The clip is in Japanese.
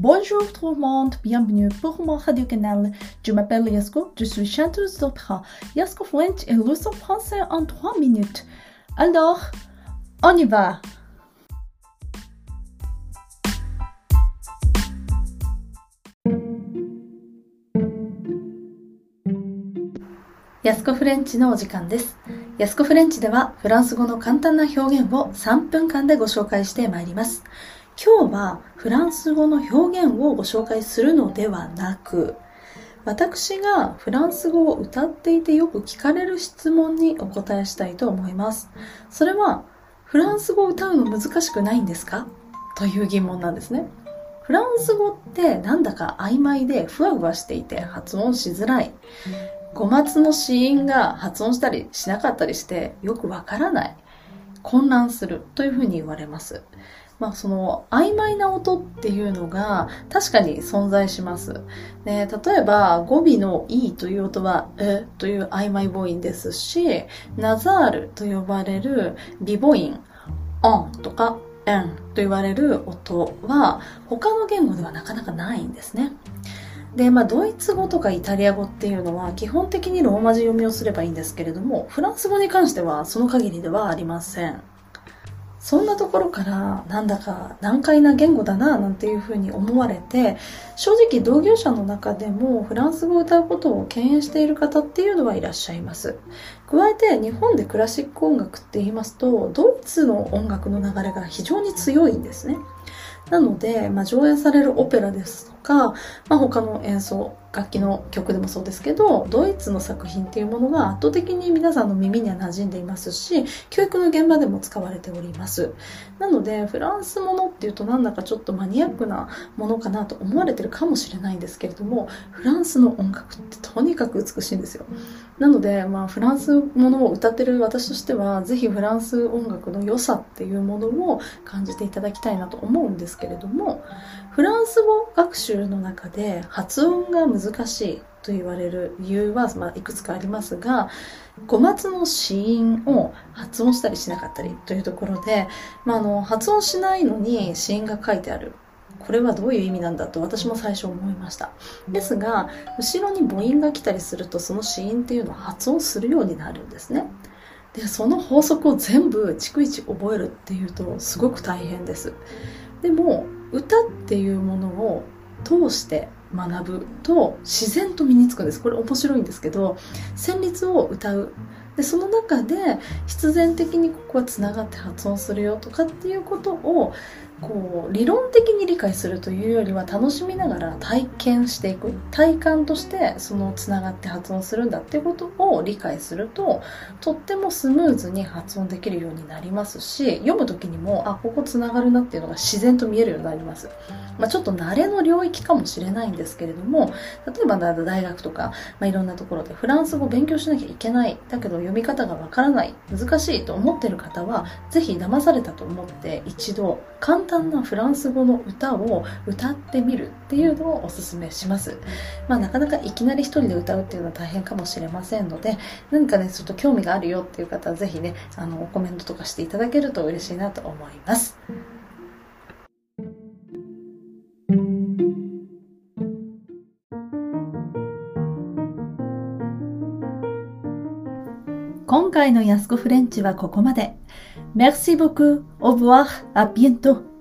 Bonjour tout le monde, bienvenue pour mon radio canal. Je m'appelle Yasko, je suis chanteuse d'opéra. Yasko French et leçon français en 3 minutes. Alors, on y va! ヤスコフレンチのお時間です。ヤスコフレンチではフランス語の簡単な表現を3分間でご紹介してまいります。今日はフランス語の表現をご紹介するのではなく、私がフランス語を歌っていてよく聞かれる質問にお答えしたいと思います。それは、フランス語を歌うの難しくないんですか？という疑問なんですね。フランス語ってなんだか曖昧でふわふわしていて発音しづらい。語末の子音が発音したりしなかったりしてよくわからない。混乱するというふうに言われます。まあその曖昧な音っていうのが確かに存在します。で例えば語尾の E という音はえという曖昧母音ですし、ナザールと呼ばれる微母音、オンとかエンと言われる音は他の言語ではなかなかないんですね。で、まあ、ドイツ語とかイタリア語っていうのは基本的にローマ字読みをすればいいんですけれども、フランス語に関してはその限りではありません。そんなところからなんだか難解な言語だななんていうふうに思われて正直同業者の中でもフランス語を歌うことを敬遠している方っていうのはいらっしゃいます加えて日本でクラシック音楽って言いますとドイツの音楽の流れが非常に強いんですねなので、まあ、上演されるオペラですとか、まあ、他の演奏楽器の曲でもそうですけどドイツの作品っていうものが圧倒的に皆さんの耳には馴染んでいますし教育の現場でも使われております。なのでフランスものっていうとなんだかちょっとマニアックなものかなと思われてるかもしれないんですけれどもフランスの音楽ってとにかく美しいんですよ。なので、まあ、フランスものを歌ってる私としてはぜひフランス音楽の良さっていうものを感じていただきたいなと思うんですけれどもフランス語学習の中で発音が難難しいと言われる理由は、まあ、いくつかありますが語末の子音を発音したりしなかったりというところで、まあ、あの発音しないのに子音が書いてある。これはどういう意味なんだと私も最初思いました。ですが後ろに母音が来たりするとその子音っていうのは発音するようになるんですね。でその法則を全部逐一覚えるっていうとすごく大変です。でも歌っていうものを通して学ぶと自然と身につくんです。これ面白いんですけど旋律を歌う。でその中で必然的にここはつながって発音するよとかっていうことをこう理論的に理解するというよりは楽しみながら体験していく。体感としてそのつながって発音するんだっていうことを理解するととってもスムーズに発音できるようになりますし読む時にもあここつながるなっていうのが自然と見えるようになります、まあ、ちょっと慣れの領域かもしれないんですけれども例えば大学とか、まあ、いろんなところでフランス語勉強しなきゃいけない。だけど読み方がわからない。難しいと思ってる方はぜひ騙されたと思って一度簡単単なフランス語の歌を歌ってみるっていうのをおすすめします。まあなかなかいきなり一人で歌うっていうのは大変かもしれませんので、何かね、ちょっと興味があるよっていう方はぜひね、あの、コメントとかしていただけると嬉しいなと思います。今回の安子フレンチはここまで。Merci beaucoup. Au revoir. À bientôt.